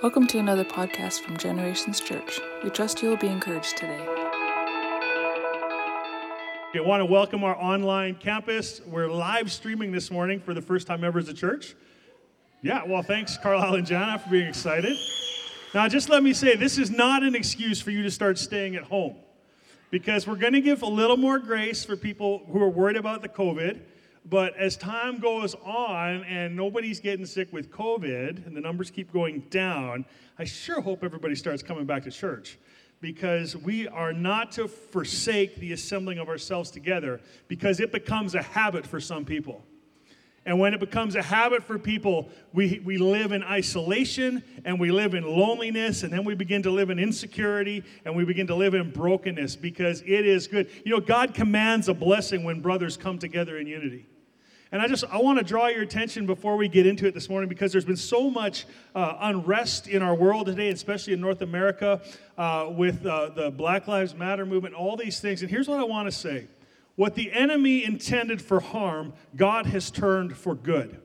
Welcome to another podcast from Generations Church. We trust you will be encouraged today. I want to welcome our online campus. We're live streaming this morning for the first time ever as a church. Yeah, well, thanks, Carlisle and Jana, for being excited. Now, just let me say, this is not an excuse for you to start staying at home because we're going to give a little more grace for people who are worried about the COVID. But as time goes on and nobody's getting sick with COVID and the numbers keep going down, I sure hope everybody starts coming back to church because we are not to forsake the assembling of ourselves together because it becomes a habit for some people. And when it becomes a habit for people, we, we live in isolation and we live in loneliness, and then we begin to live in insecurity and we begin to live in brokenness because it is good. You know, God commands a blessing when brothers come together in unity. And I just I want to draw your attention before we get into it this morning because there's been so much uh, unrest in our world today, especially in North America, uh, with uh, the Black Lives Matter movement, all these things. And here's what I want to say: what the enemy intended for harm, God has turned for good.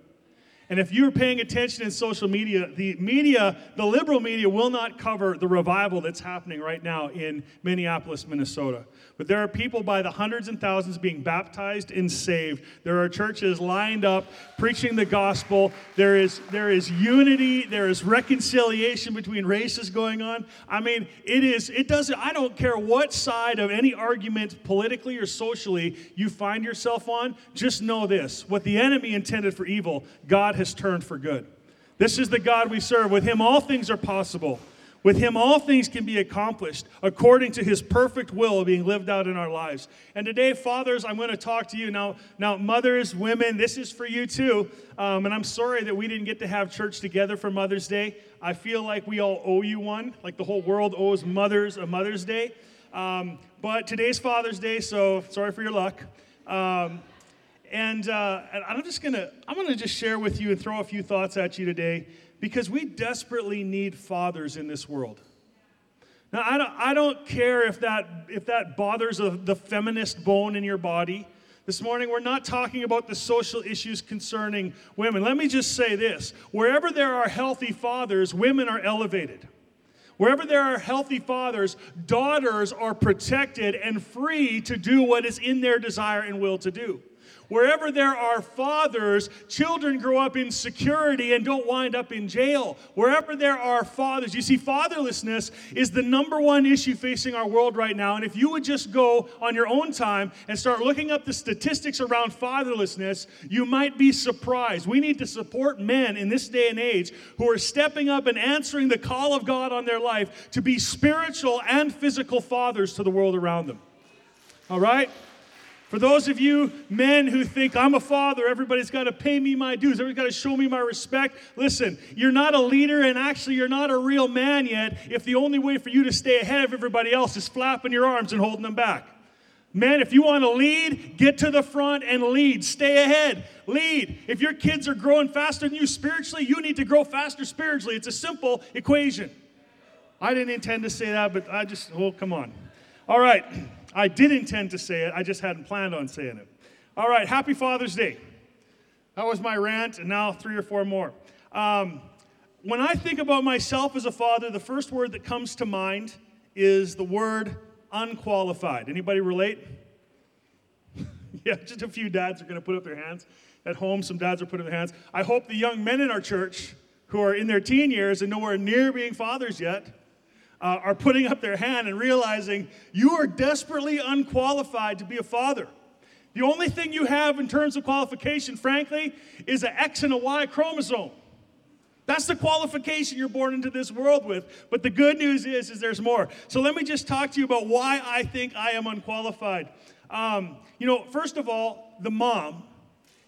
And if you're paying attention in social media, the media, the liberal media, will not cover the revival that's happening right now in Minneapolis, Minnesota. But there are people by the hundreds and thousands being baptized and saved. There are churches lined up preaching the gospel. There is, there is unity. There is reconciliation between races going on. I mean, it is, it doesn't, I don't care what side of any argument, politically or socially, you find yourself on. Just know this what the enemy intended for evil, God has turned for good. This is the God we serve. With him, all things are possible. With him, all things can be accomplished according to his perfect will being lived out in our lives. And today, fathers, I'm going to talk to you. Now, now mothers, women, this is for you too. Um, and I'm sorry that we didn't get to have church together for Mother's Day. I feel like we all owe you one, like the whole world owes mothers a Mother's Day. Um, but today's Father's Day, so sorry for your luck. Um, and, uh, and I'm just gonna I'm gonna just share with you and throw a few thoughts at you today because we desperately need fathers in this world. Now, I don't, I don't care if that, if that bothers a, the feminist bone in your body. This morning, we're not talking about the social issues concerning women. Let me just say this wherever there are healthy fathers, women are elevated. Wherever there are healthy fathers, daughters are protected and free to do what is in their desire and will to do. Wherever there are fathers, children grow up in security and don't wind up in jail. Wherever there are fathers, you see, fatherlessness is the number one issue facing our world right now. And if you would just go on your own time and start looking up the statistics around fatherlessness, you might be surprised. We need to support men in this day and age who are stepping up and answering the call of God on their life to be spiritual and physical fathers to the world around them. All right? For those of you men who think I'm a father, everybody's got to pay me my dues, everybody's got to show me my respect. Listen, you're not a leader, and actually, you're not a real man yet if the only way for you to stay ahead of everybody else is flapping your arms and holding them back. Man, if you want to lead, get to the front and lead. Stay ahead. Lead. If your kids are growing faster than you spiritually, you need to grow faster spiritually. It's a simple equation. I didn't intend to say that, but I just, oh, come on. All right. I did intend to say it, I just hadn't planned on saying it. All right, happy Father's Day. That was my rant, and now three or four more. Um, when I think about myself as a father, the first word that comes to mind is the word unqualified. Anybody relate? yeah, just a few dads are going to put up their hands. At home, some dads are putting their hands. I hope the young men in our church who are in their teen years and nowhere near being fathers yet uh, are putting up their hand and realizing you are desperately unqualified to be a father. The only thing you have in terms of qualification, frankly, is an X and a Y chromosome. That's the qualification you're born into this world with. But the good news is, is there's more. So let me just talk to you about why I think I am unqualified. Um, you know, first of all, the mom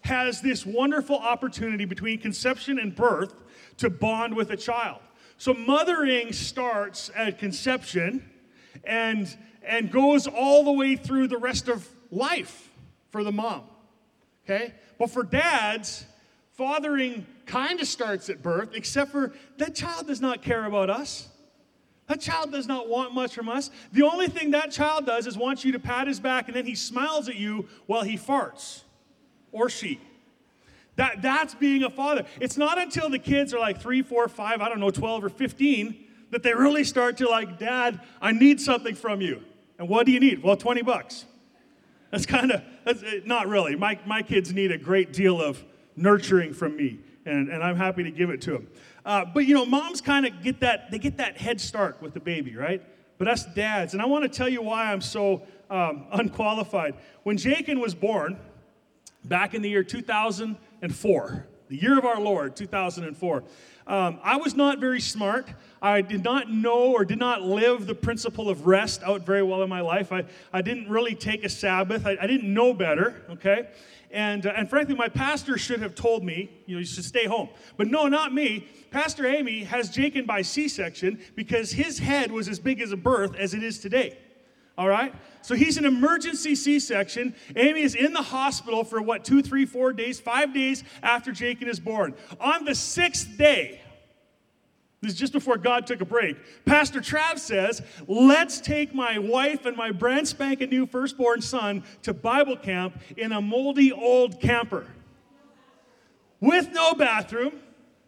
has this wonderful opportunity between conception and birth to bond with a child. So mothering starts at conception and, and goes all the way through the rest of life for the mom. Okay? But for dads, fathering kind of starts at birth, except for that child does not care about us. That child does not want much from us. The only thing that child does is wants you to pat his back and then he smiles at you while he farts or she. That, that's being a father. It's not until the kids are like three, four, five, I don't know, 12 or 15, that they really start to like, Dad, I need something from you. And what do you need? Well, 20 bucks. That's kind of, that's, eh, not really. My, my kids need a great deal of nurturing from me, and, and I'm happy to give it to them. Uh, but you know, moms kind of get that, they get that head start with the baby, right? But us dads, and I want to tell you why I'm so um, unqualified. When Jacob was born, back in the year 2004, the year of our Lord, 2004, um, I was not very smart. I did not know or did not live the principle of rest out very well in my life. I, I didn't really take a Sabbath. I, I didn't know better, okay? And, uh, and frankly, my pastor should have told me, you know, you should stay home. But no, not me. Pastor Amy has Jacob by C section because his head was as big as a birth as it is today. All right? So he's an emergency C section. Amy is in the hospital for what, two, three, four days, five days after Jacob is born. On the sixth day, this is just before God took a break. Pastor Trav says, Let's take my wife and my brand spanking new firstborn son to Bible camp in a moldy old camper with no bathroom,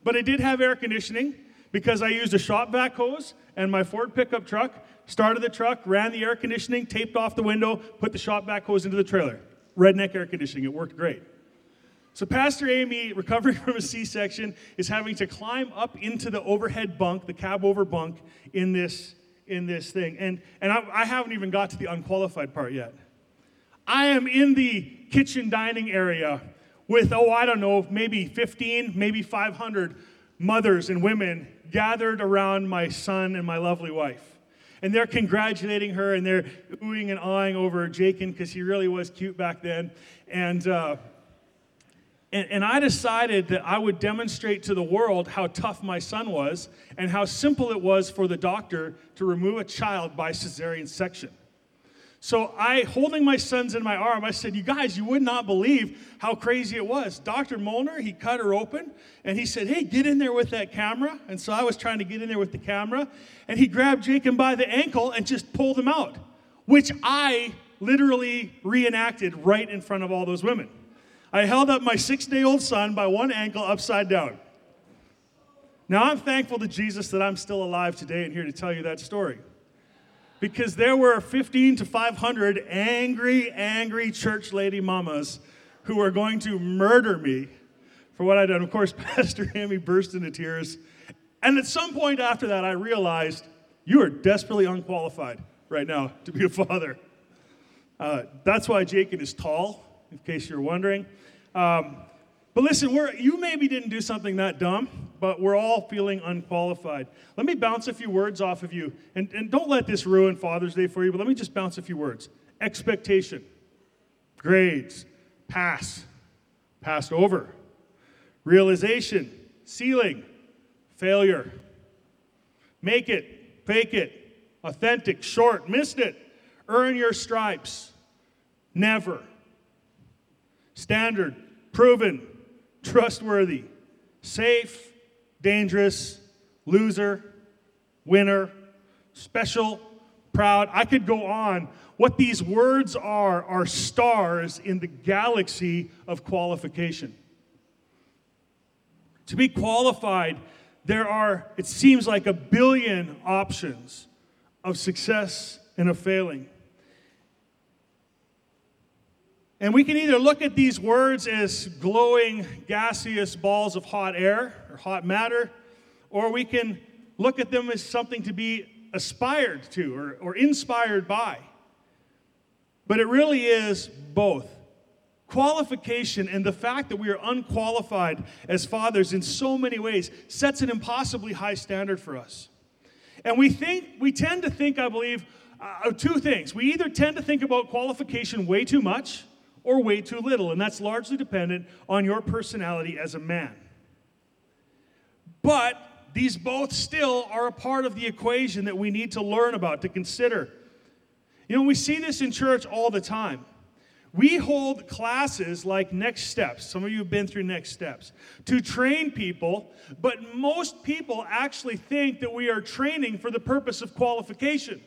but it did have air conditioning because I used a shop vac hose and my Ford pickup truck. Started the truck, ran the air conditioning, taped off the window, put the shop vac hose into the trailer. Redneck air conditioning, it worked great. So, Pastor Amy, recovering from a C section, is having to climb up into the overhead bunk, the cab over bunk, in this, in this thing. And, and I, I haven't even got to the unqualified part yet. I am in the kitchen dining area with, oh, I don't know, maybe 15, maybe 500 mothers and women gathered around my son and my lovely wife. And they're congratulating her and they're oohing and awing over Jacob because he really was cute back then. And, uh, and, and I decided that I would demonstrate to the world how tough my son was and how simple it was for the doctor to remove a child by cesarean section. So I, holding my sons in my arm, I said, You guys, you would not believe how crazy it was. Dr. Molnar, he cut her open and he said, Hey, get in there with that camera. And so I was trying to get in there with the camera. And he grabbed Jacob by the ankle and just pulled him out, which I literally reenacted right in front of all those women. I held up my six day old son by one ankle upside down. Now, I'm thankful to Jesus that I'm still alive today and here to tell you that story. Because there were 15 to 500 angry, angry church lady mamas who were going to murder me for what I'd done. Of course, Pastor Amy burst into tears. And at some point after that, I realized you are desperately unqualified right now to be a father. Uh, that's why Jacob is tall, in case you're wondering. Um, but listen, you maybe didn't do something that dumb, but we're all feeling unqualified. Let me bounce a few words off of you. And, and don't let this ruin Father's Day for you, but let me just bounce a few words. Expectation, grades, pass, passed over. Realization, ceiling, failure. Make it, fake it, authentic, short, missed it. Earn your stripes, never. Standard, proven, trustworthy, safe, dangerous, loser, winner, special, proud. I could go on. What these words are are stars in the galaxy of qualification. To be qualified, there are, it seems like a billion options of success and of failing. And we can either look at these words as glowing, gaseous balls of hot air or hot matter, or we can look at them as something to be aspired to or, or inspired by. But it really is both. Qualification and the fact that we are unqualified as fathers in so many ways sets an impossibly high standard for us. And we think, we tend to think, I believe, uh, two things. We either tend to think about qualification way too much, or way too little, and that's largely dependent on your personality as a man. But these both still are a part of the equation that we need to learn about, to consider. You know, we see this in church all the time. We hold classes like Next Steps. Some of you have been through Next Steps to train people, but most people actually think that we are training for the purpose of qualification.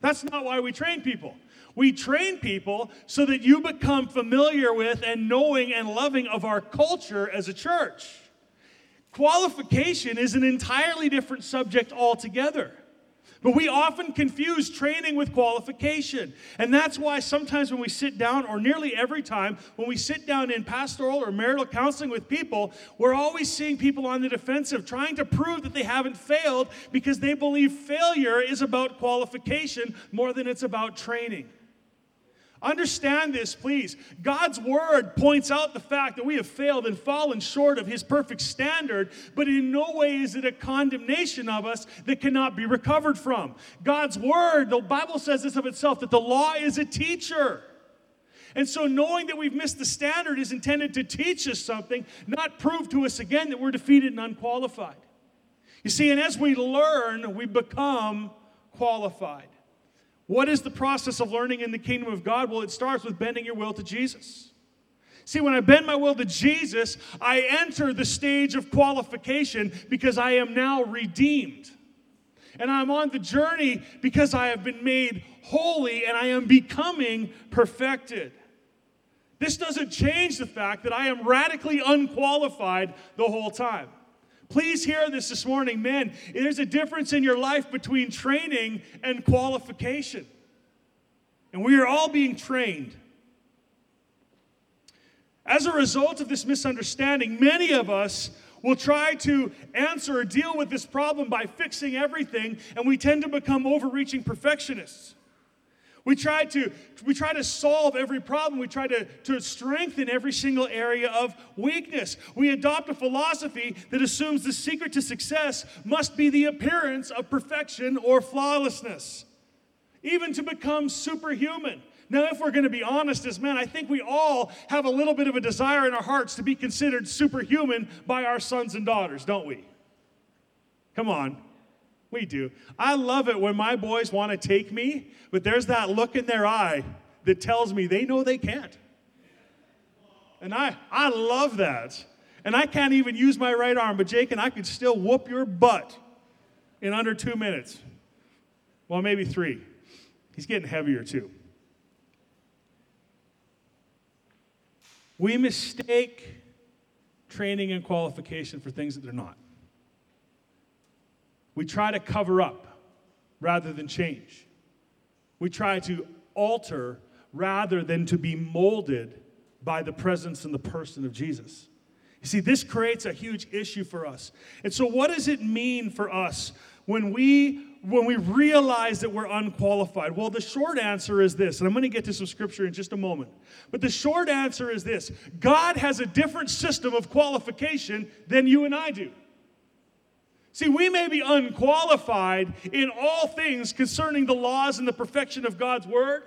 That's not why we train people. We train people so that you become familiar with and knowing and loving of our culture as a church. Qualification is an entirely different subject altogether. But we often confuse training with qualification. And that's why sometimes when we sit down, or nearly every time, when we sit down in pastoral or marital counseling with people, we're always seeing people on the defensive trying to prove that they haven't failed because they believe failure is about qualification more than it's about training. Understand this, please. God's word points out the fact that we have failed and fallen short of his perfect standard, but in no way is it a condemnation of us that cannot be recovered from. God's word, the Bible says this of itself, that the law is a teacher. And so, knowing that we've missed the standard is intended to teach us something, not prove to us again that we're defeated and unqualified. You see, and as we learn, we become qualified. What is the process of learning in the kingdom of God? Well, it starts with bending your will to Jesus. See, when I bend my will to Jesus, I enter the stage of qualification because I am now redeemed. And I'm on the journey because I have been made holy and I am becoming perfected. This doesn't change the fact that I am radically unqualified the whole time. Please hear this this morning, men. There's a difference in your life between training and qualification. And we are all being trained. As a result of this misunderstanding, many of us will try to answer or deal with this problem by fixing everything, and we tend to become overreaching perfectionists. We try to, we try to solve every problem. We try to, to strengthen every single area of weakness. We adopt a philosophy that assumes the secret to success must be the appearance of perfection or flawlessness, even to become superhuman. Now, if we're going to be honest as men, I think we all have a little bit of a desire in our hearts to be considered superhuman by our sons and daughters, don't we? Come on. We do. I love it when my boys want to take me, but there's that look in their eye that tells me they know they can't. And I, I love that. And I can't even use my right arm, but Jake and I could still whoop your butt in under two minutes. Well, maybe three. He's getting heavier too. We mistake training and qualification for things that they're not. We try to cover up rather than change. We try to alter rather than to be molded by the presence and the person of Jesus. You see, this creates a huge issue for us. And so, what does it mean for us when we when we realize that we're unqualified? Well, the short answer is this, and I'm going to get to some scripture in just a moment. But the short answer is this God has a different system of qualification than you and I do. See, we may be unqualified in all things concerning the laws and the perfection of God's word,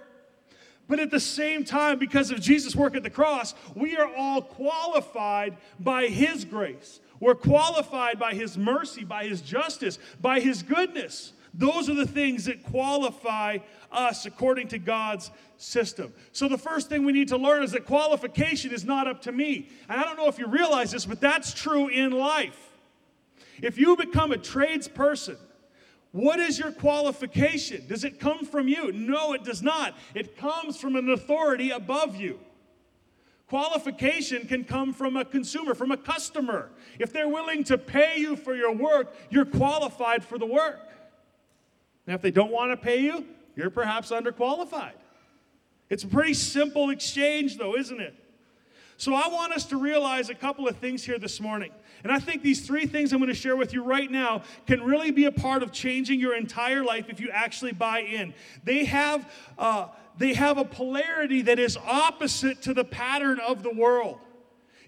but at the same time, because of Jesus' work at the cross, we are all qualified by His grace. We're qualified by His mercy, by His justice, by His goodness. Those are the things that qualify us according to God's system. So, the first thing we need to learn is that qualification is not up to me. And I don't know if you realize this, but that's true in life. If you become a tradesperson, what is your qualification? Does it come from you? No, it does not. It comes from an authority above you. Qualification can come from a consumer, from a customer. If they're willing to pay you for your work, you're qualified for the work. Now, if they don't want to pay you, you're perhaps underqualified. It's a pretty simple exchange, though, isn't it? So, I want us to realize a couple of things here this morning. And I think these three things I'm going to share with you right now can really be a part of changing your entire life if you actually buy in. They have, uh, they have a polarity that is opposite to the pattern of the world.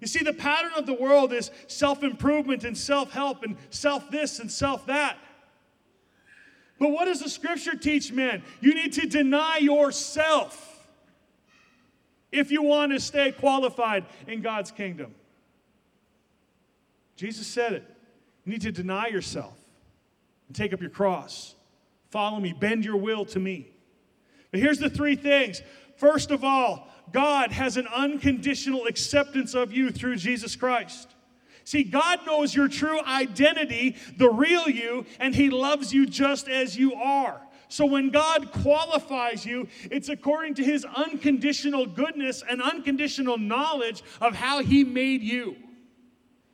You see, the pattern of the world is self improvement and self help and self this and self that. But what does the scripture teach men? You need to deny yourself if you want to stay qualified in God's kingdom. Jesus said it. You need to deny yourself and take up your cross. Follow me, bend your will to me. But here's the three things. First of all, God has an unconditional acceptance of you through Jesus Christ. See, God knows your true identity, the real you, and He loves you just as you are. So when God qualifies you, it's according to his unconditional goodness and unconditional knowledge of how he made you.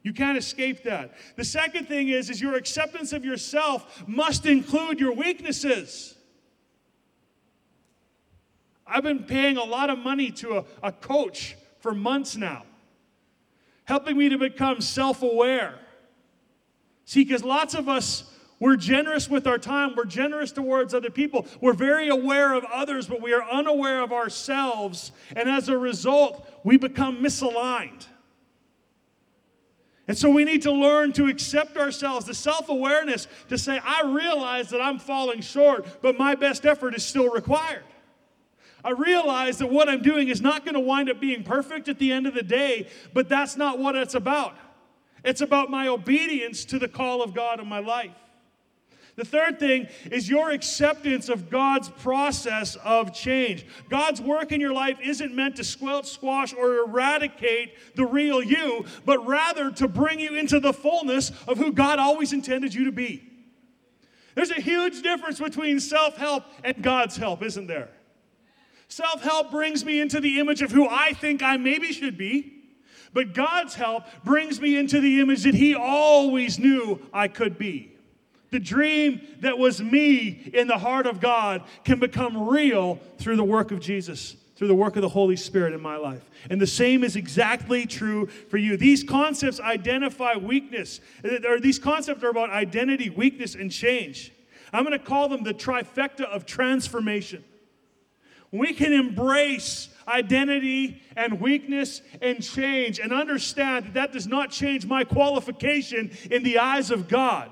You can't escape that. The second thing is is your acceptance of yourself must include your weaknesses. I've been paying a lot of money to a, a coach for months now, helping me to become self aware. See, because lots of us we're generous with our time. We're generous towards other people. We're very aware of others, but we are unaware of ourselves. And as a result, we become misaligned. And so we need to learn to accept ourselves, the self awareness to say, I realize that I'm falling short, but my best effort is still required. I realize that what I'm doing is not going to wind up being perfect at the end of the day, but that's not what it's about. It's about my obedience to the call of God in my life. The third thing is your acceptance of God's process of change. God's work in your life isn't meant to squelch, squash, or eradicate the real you, but rather to bring you into the fullness of who God always intended you to be. There's a huge difference between self help and God's help, isn't there? Self help brings me into the image of who I think I maybe should be. But God's help brings me into the image that He always knew I could be. The dream that was me in the heart of God can become real through the work of Jesus, through the work of the Holy Spirit in my life. And the same is exactly true for you. These concepts identify weakness, or these concepts are about identity, weakness, and change. I'm going to call them the trifecta of transformation. We can embrace identity and weakness and change and understand that that does not change my qualification in the eyes of God.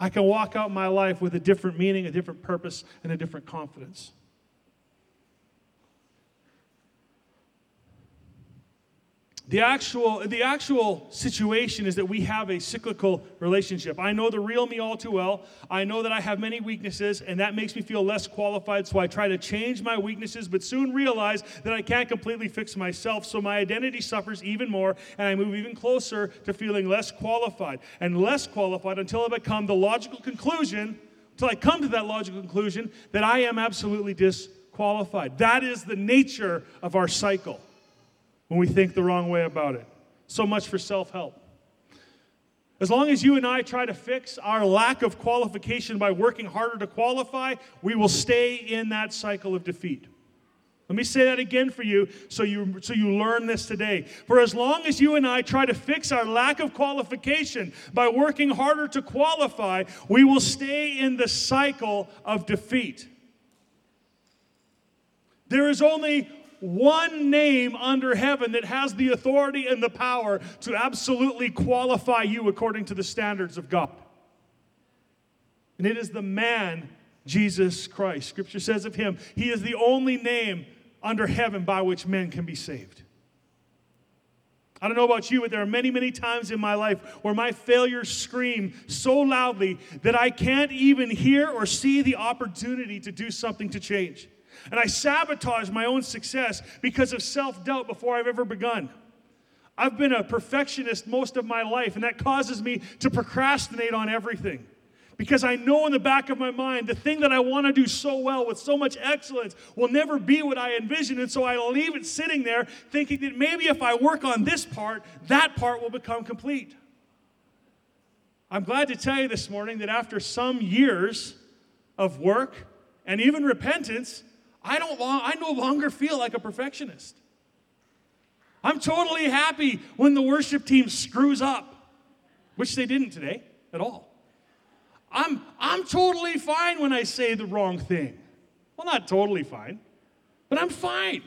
I can walk out my life with a different meaning, a different purpose, and a different confidence. The actual, the actual situation is that we have a cyclical relationship. I know the real me all too well. I know that I have many weaknesses, and that makes me feel less qualified. So I try to change my weaknesses, but soon realize that I can't completely fix myself. So my identity suffers even more, and I move even closer to feeling less qualified and less qualified until I become the logical conclusion, until I come to that logical conclusion that I am absolutely disqualified. That is the nature of our cycle when we think the wrong way about it. So much for self help. As long as you and I try to fix our lack of qualification by working harder to qualify, we will stay in that cycle of defeat. Let me say that again for you so you, so you learn this today. For as long as you and I try to fix our lack of qualification by working harder to qualify, we will stay in the cycle of defeat. There is only one name under heaven that has the authority and the power to absolutely qualify you according to the standards of God. And it is the man, Jesus Christ. Scripture says of him, he is the only name under heaven by which men can be saved. I don't know about you, but there are many, many times in my life where my failures scream so loudly that I can't even hear or see the opportunity to do something to change. And I sabotage my own success because of self doubt before I've ever begun. I've been a perfectionist most of my life, and that causes me to procrastinate on everything. Because I know in the back of my mind the thing that I want to do so well with so much excellence will never be what I envision. And so I leave it sitting there thinking that maybe if I work on this part, that part will become complete. I'm glad to tell you this morning that after some years of work and even repentance, I, don't long, I no longer feel like a perfectionist. I'm totally happy when the worship team screws up, which they didn't today at all. I'm, I'm totally fine when I say the wrong thing. Well, not totally fine, but I'm fine.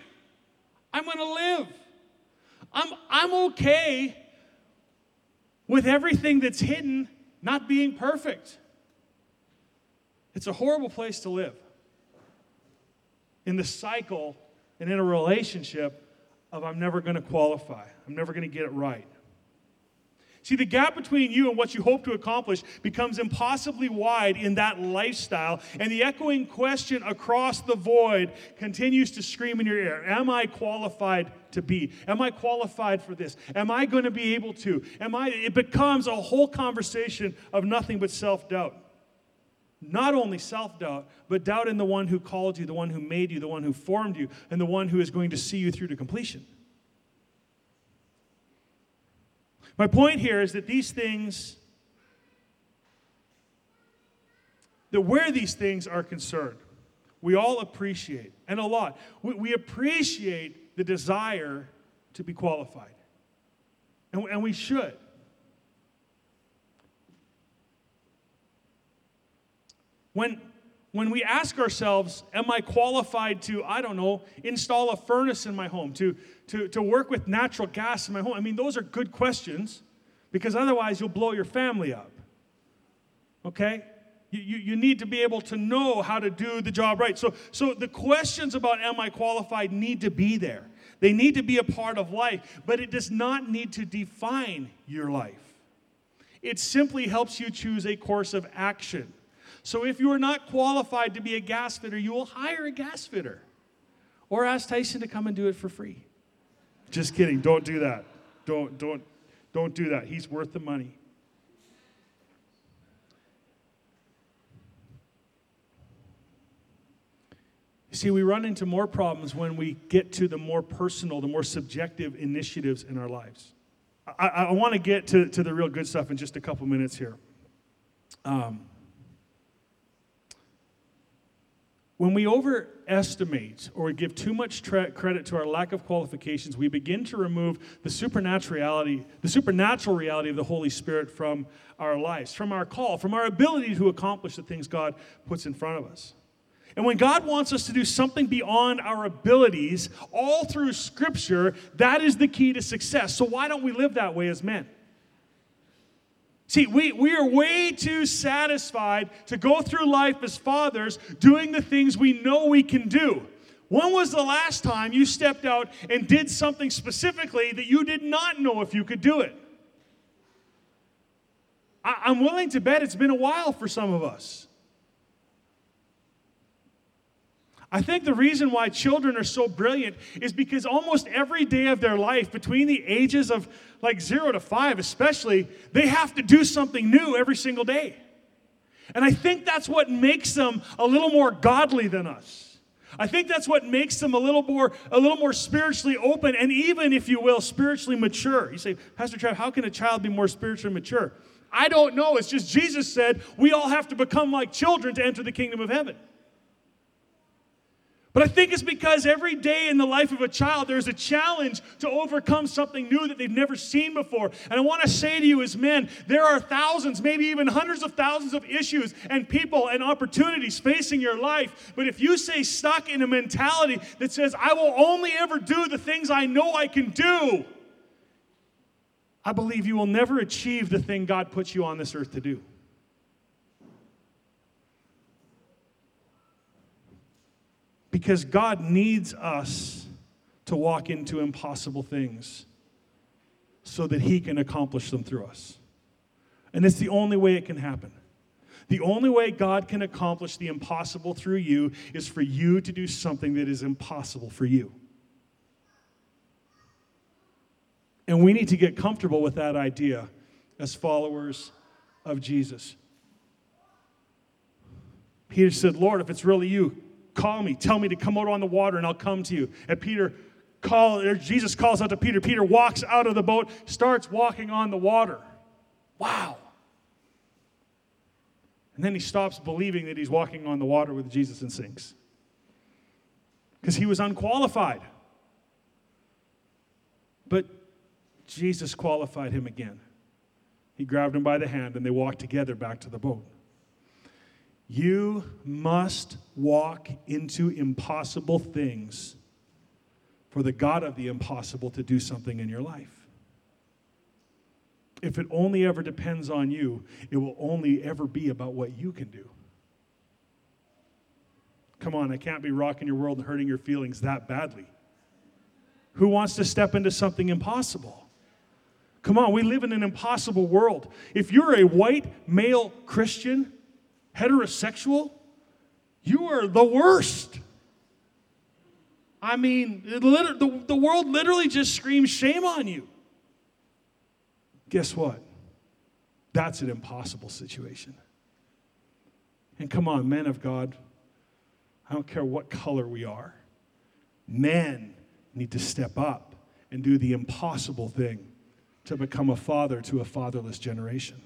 I'm going to live. I'm, I'm okay with everything that's hidden not being perfect. It's a horrible place to live in the cycle and in a relationship of I'm never going to qualify, I'm never going to get it right. See, the gap between you and what you hope to accomplish becomes impossibly wide in that lifestyle, and the echoing question across the void continues to scream in your ear Am I qualified to be? Am I qualified for this? Am I going to be able to? Am I? It becomes a whole conversation of nothing but self doubt. Not only self doubt, but doubt in the one who called you, the one who made you, the one who formed you, and the one who is going to see you through to completion. My point here is that these things, that where these things are concerned, we all appreciate, and a lot, we, we appreciate the desire to be qualified. And, and we should. When, when we ask ourselves, Am I qualified to, I don't know, install a furnace in my home, to, to, to work with natural gas in my home? I mean, those are good questions because otherwise you'll blow your family up. Okay? You, you, you need to be able to know how to do the job right. So, so the questions about am I qualified need to be there. They need to be a part of life, but it does not need to define your life. It simply helps you choose a course of action. So if you are not qualified to be a gas fitter, you will hire a gas fitter or ask Tyson to come and do it for free. Just kidding. Don't do that. Don't, don't, don't do that. He's worth the money. You see, we run into more problems when we get to the more personal, the more subjective initiatives in our lives. I, I want to get to, to the real good stuff in just a couple minutes here. Um, when we overestimate or give too much tra- credit to our lack of qualifications, we begin to remove the supernatural reality, the supernatural reality of the Holy Spirit from our lives, from our call, from our ability to accomplish the things God puts in front of us. And when God wants us to do something beyond our abilities, all through Scripture, that is the key to success. So, why don't we live that way as men? See, we, we are way too satisfied to go through life as fathers doing the things we know we can do. When was the last time you stepped out and did something specifically that you did not know if you could do it? I, I'm willing to bet it's been a while for some of us. I think the reason why children are so brilliant is because almost every day of their life, between the ages of like zero to five, especially, they have to do something new every single day. And I think that's what makes them a little more godly than us. I think that's what makes them a little more a little more spiritually open and even if you will spiritually mature. You say, "Pastor Trav, how can a child be more spiritually mature?" I don't know. It's just Jesus said, "We all have to become like children to enter the kingdom of heaven." But I think it's because every day in the life of a child, there's a challenge to overcome something new that they've never seen before. And I want to say to you, as men, there are thousands, maybe even hundreds of thousands of issues and people and opportunities facing your life. But if you stay stuck in a mentality that says, I will only ever do the things I know I can do, I believe you will never achieve the thing God puts you on this earth to do. Because God needs us to walk into impossible things so that He can accomplish them through us. And it's the only way it can happen. The only way God can accomplish the impossible through you is for you to do something that is impossible for you. And we need to get comfortable with that idea as followers of Jesus. Peter said, Lord, if it's really you, Call me. Tell me to come out on the water and I'll come to you. And Peter call Jesus calls out to Peter. Peter walks out of the boat, starts walking on the water. Wow. And then he stops believing that he's walking on the water with Jesus and sinks. Because he was unqualified. But Jesus qualified him again. He grabbed him by the hand and they walked together back to the boat. You must walk into impossible things for the God of the impossible to do something in your life. If it only ever depends on you, it will only ever be about what you can do. Come on, I can't be rocking your world and hurting your feelings that badly. Who wants to step into something impossible? Come on, we live in an impossible world. If you're a white male Christian, heterosexual, you are the worst. I mean, the, the world literally just screams shame on you. Guess what? That's an impossible situation. And come on, men of God, I don't care what color we are, men need to step up and do the impossible thing to become a father to a fatherless generation.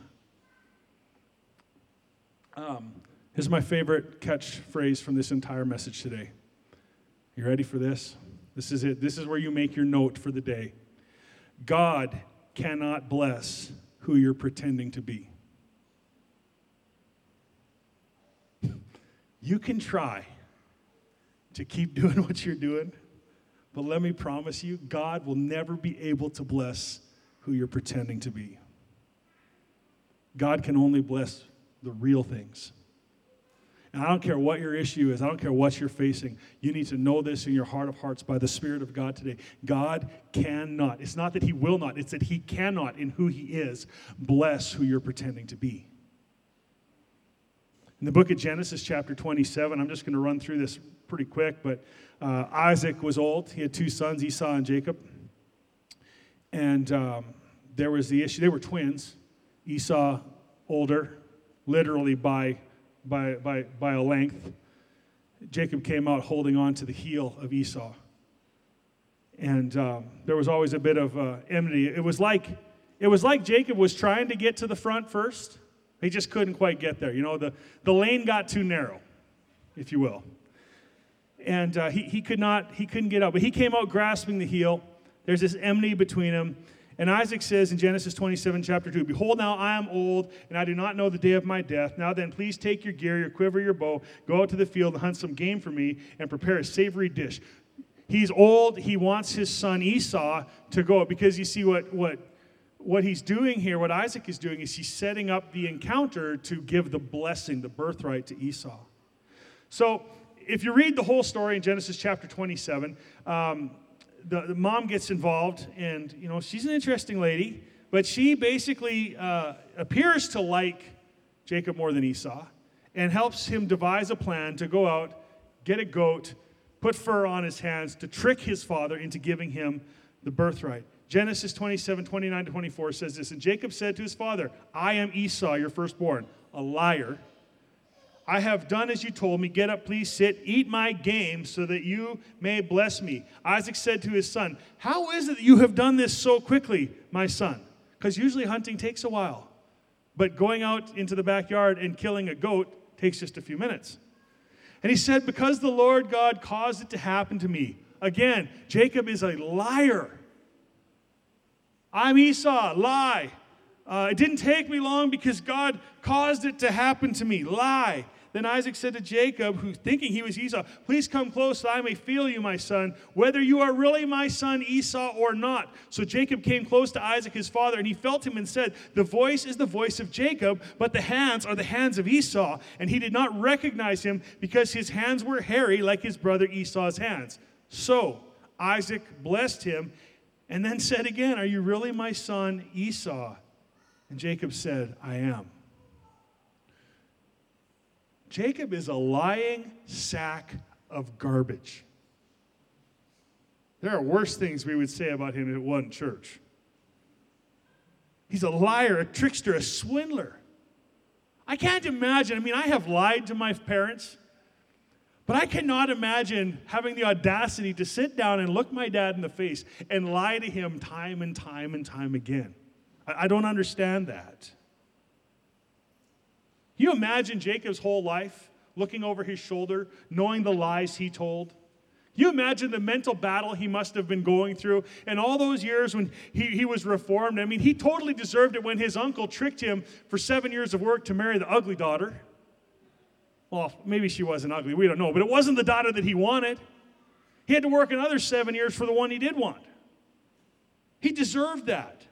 Um, here's my favorite catchphrase from this entire message today. You ready for this? This is it. This is where you make your note for the day. God cannot bless who you're pretending to be. You can try to keep doing what you're doing, but let me promise you, God will never be able to bless who you're pretending to be. God can only bless the real things. And I don't care what your issue is, I don't care what you're facing. You need to know this in your heart of hearts by the Spirit of God today. God cannot, it's not that He will not, it's that He cannot, in who He is, bless who you're pretending to be. In the book of Genesis, chapter 27, I'm just going to run through this pretty quick, but uh, Isaac was old. He had two sons, Esau and Jacob. And um, there was the issue, they were twins. Esau, older, literally by, by, by, by a length. Jacob came out holding on to the heel of Esau. And um, there was always a bit of uh, enmity. It was like it was like Jacob was trying to get to the front first. He just couldn't quite get there. You know, the, the lane got too narrow, if you will. And uh, he, he could not, he couldn't get out. But he came out grasping the heel. There's this enmity between them. And Isaac says in Genesis 27, chapter 2 Behold, now I am old, and I do not know the day of my death. Now then, please take your gear, your quiver, your bow, go out to the field and hunt some game for me, and prepare a savory dish. He's old. He wants his son Esau to go because you see what, what, what he's doing here, what Isaac is doing, is he's setting up the encounter to give the blessing, the birthright to Esau. So if you read the whole story in Genesis chapter 27, um, the, the, mom gets involved, and you know she's an interesting lady, but she basically uh, appears to like Jacob more than Esau, and helps him devise a plan to go out, get a goat, put fur on his hands to trick his father into giving him the birthright. Genesis 27, 29 to 24 says this, and Jacob said to his father, I am Esau, your firstborn, a liar. I have done as you told me. Get up, please sit, eat my game, so that you may bless me. Isaac said to his son, How is it that you have done this so quickly, my son? Because usually hunting takes a while. But going out into the backyard and killing a goat takes just a few minutes. And he said, Because the Lord God caused it to happen to me. Again, Jacob is a liar. I'm Esau, lie. Uh, it didn't take me long because God caused it to happen to me. Lie. Then Isaac said to Jacob, who thinking he was Esau, Please come close that I may feel you, my son, whether you are really my son Esau or not. So Jacob came close to Isaac his father, and he felt him and said, The voice is the voice of Jacob, but the hands are the hands of Esau. And he did not recognize him because his hands were hairy like his brother Esau's hands. So Isaac blessed him and then said again, Are you really my son Esau? And Jacob said, I am. Jacob is a lying sack of garbage. There are worse things we would say about him if it wasn't church. He's a liar, a trickster, a swindler. I can't imagine. I mean, I have lied to my parents, but I cannot imagine having the audacity to sit down and look my dad in the face and lie to him time and time and time again. I, don't understand that. You imagine Jacob's whole life looking over his shoulder, knowing the lies he told? You imagine the mental battle he must have been going through? And all those years when he, he was reformed, I mean, he totally deserved it when his uncle tricked him for seven years of work to marry the ugly daughter. Well, maybe she wasn't ugly, we don't know, but it wasn't the daughter that he wanted. He had to work another seven years for the one he did want. He deserved that.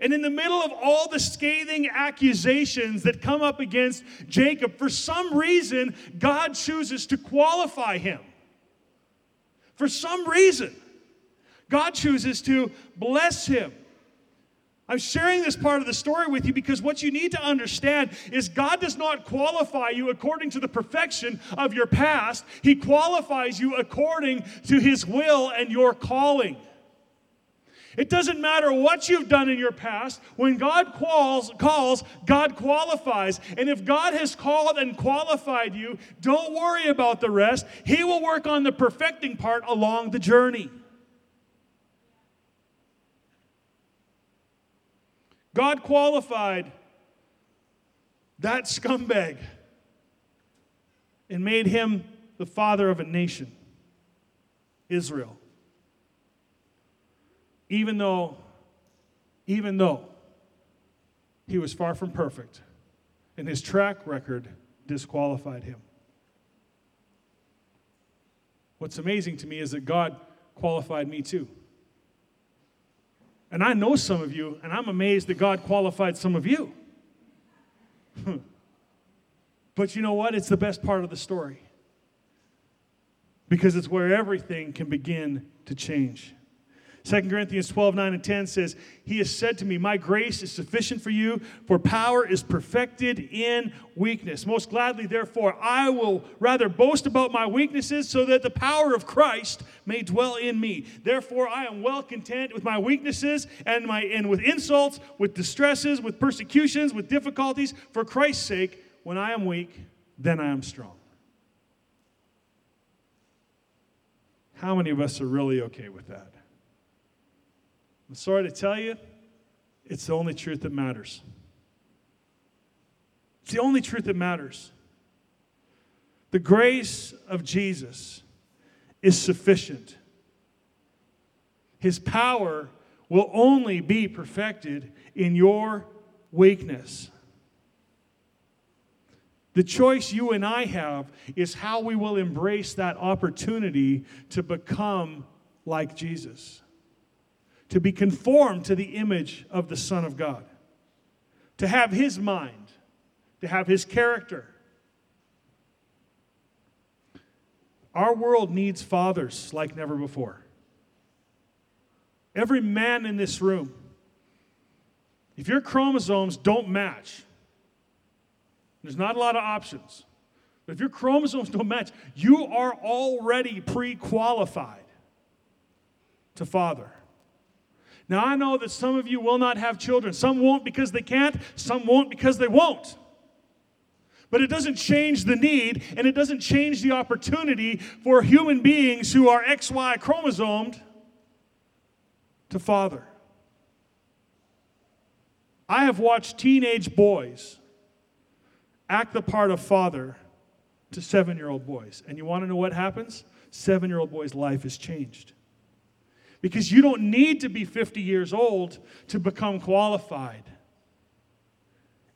And in the middle of all the scathing accusations that come up against Jacob, for some reason, God chooses to qualify him. For some reason, God chooses to bless him. I'm sharing this part of the story with you because what you need to understand is God does not qualify you according to the perfection of your past, He qualifies you according to His will and your calling. It doesn't matter what you've done in your past. When God calls, calls, God qualifies. And if God has called and qualified you, don't worry about the rest. He will work on the perfecting part along the journey. God qualified that scumbag and made him the father of a nation, Israel even though, even though he was far from perfect and his track record disqualified him. What's amazing to me is that God qualified me too. And I know some of you, and I'm amazed that God qualified some of you. but you know what? It's the best part of the story. Because it's where everything can begin to change. 2 Corinthians 12, 9 and 10 says, He has said to me, My grace is sufficient for you, for power is perfected in weakness. Most gladly, therefore, I will rather boast about my weaknesses, so that the power of Christ may dwell in me. Therefore, I am well content with my weaknesses and, my, and with insults, with distresses, with persecutions, with difficulties. For Christ's sake, when I am weak, then I am strong. How many of us are really okay with that? I'm sorry to tell you, it's the only truth that matters. It's the only truth that matters. The grace of Jesus is sufficient. His power will only be perfected in your weakness. The choice you and I have is how we will embrace that opportunity to become like Jesus to be conformed to the image of the Son of God, to have His mind, to have His character. Our world needs fathers like never before. Every man in this room, if your chromosomes don't match, there's not a lot of options. But if your chromosomes don't match, you are already pre qualified to father. Now, I know that some of you will not have children. Some won't because they can't, some won't because they won't. But it doesn't change the need and it doesn't change the opportunity for human beings who are XY chromosomed to father. I have watched teenage boys act the part of father to seven year old boys. And you want to know what happens? Seven year old boy's life is changed because you don't need to be 50 years old to become qualified.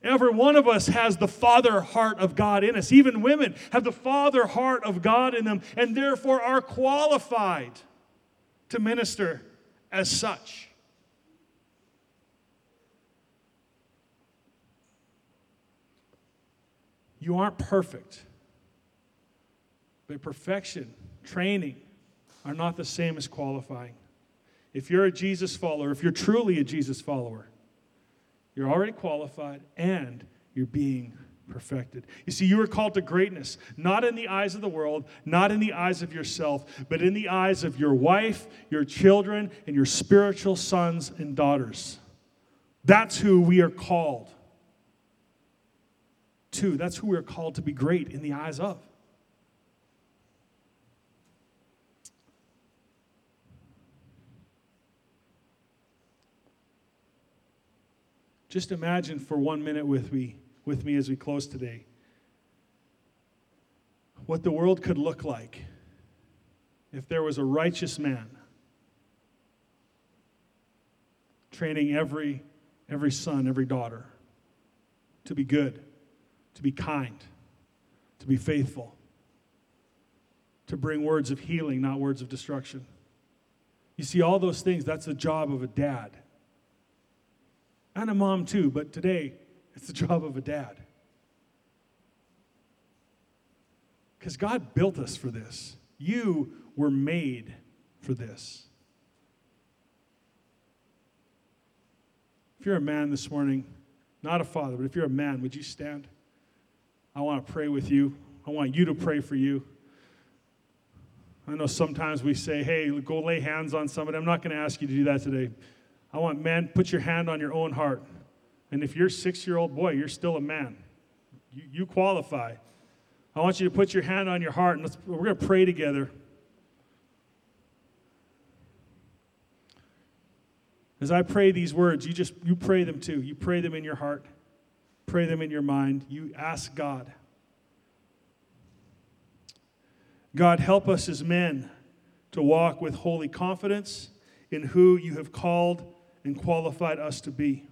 Every one of us has the father heart of God in us. Even women have the father heart of God in them and therefore are qualified to minister as such. You aren't perfect, but perfection, training are not the same as qualifying. If you're a Jesus follower, if you're truly a Jesus follower, you're already qualified and you're being perfected. You see, you are called to greatness, not in the eyes of the world, not in the eyes of yourself, but in the eyes of your wife, your children, and your spiritual sons and daughters. That's who we are called to. That's who we're called to be great in the eyes of. Just imagine for one minute with me, with me as we close today what the world could look like if there was a righteous man training every, every son, every daughter to be good, to be kind, to be faithful, to bring words of healing, not words of destruction. You see, all those things, that's the job of a dad and a mom too, but today it's the job of a dad. Because God built us for this. You were made for this. If you're a man this morning, not a father, but if you're a man, would you stand? I want to pray with you. I want you to pray for you. I know sometimes we say, hey, go lay hands on somebody. I'm not going to ask you to do that today. I want, man, put your hand on your own heart. And if you're six year old boy, you're still a man. You, you qualify. I want you to put your hand on your heart and we're going to pray together. As I pray these words, you just you pray them too. You pray them in your heart. Pray them in your mind. You ask God. God, help us as men to walk with holy confidence in who you have called and qualified us to be.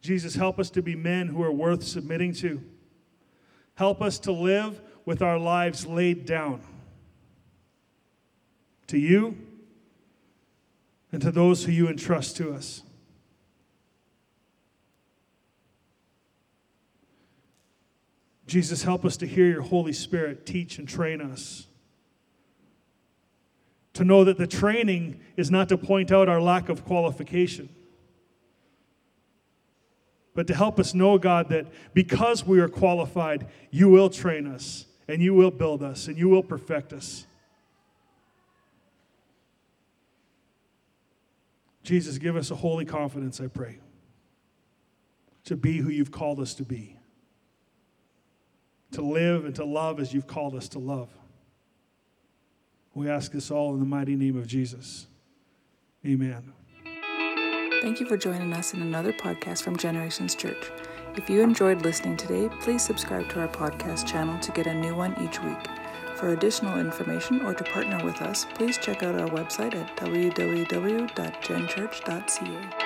Jesus, help us to be men who are worth submitting to. Help us to live with our lives laid down to you and to those who you entrust to us. Jesus, help us to hear your Holy Spirit teach and train us. To know that the training is not to point out our lack of qualification, but to help us know, God, that because we are qualified, you will train us and you will build us and you will perfect us. Jesus, give us a holy confidence, I pray, to be who you've called us to be to live and to love as you've called us to love. We ask this all in the mighty name of Jesus. Amen. Thank you for joining us in another podcast from Generations Church. If you enjoyed listening today, please subscribe to our podcast channel to get a new one each week. For additional information or to partner with us, please check out our website at www.genchurch.ca.